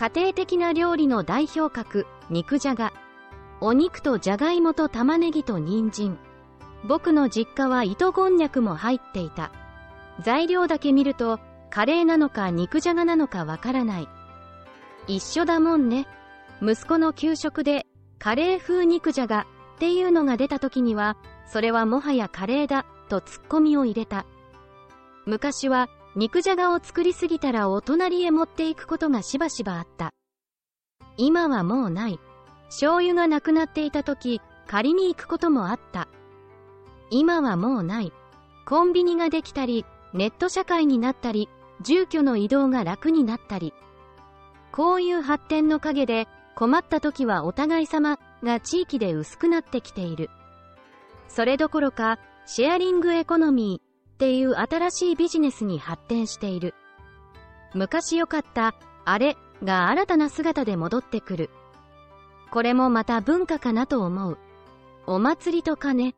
家庭的な料理の代表格、肉じゃが。お肉とじゃがいもと玉ねぎと人参。僕の実家は糸こんにゃくも入っていた。材料だけ見ると、カレーなのか肉じゃがなのかわからない。一緒だもんね。息子の給食で、カレー風肉じゃがっていうのが出た時には、それはもはやカレーだ、とツッコミを入れた。昔は、肉じゃがを作りすぎたらお隣へ持っていくことがしばしばあった。今はもうない。醤油がなくなっていた時、借りに行くこともあった。今はもうない。コンビニができたり、ネット社会になったり、住居の移動が楽になったり。こういう発展の陰で、困った時はお互い様が地域で薄くなってきている。それどころか、シェアリングエコノミーっていう新しいビジネスに発展している。昔良かった、あれが新たな姿で戻ってくる。これもまた文化かなと思う。お祭りとかね。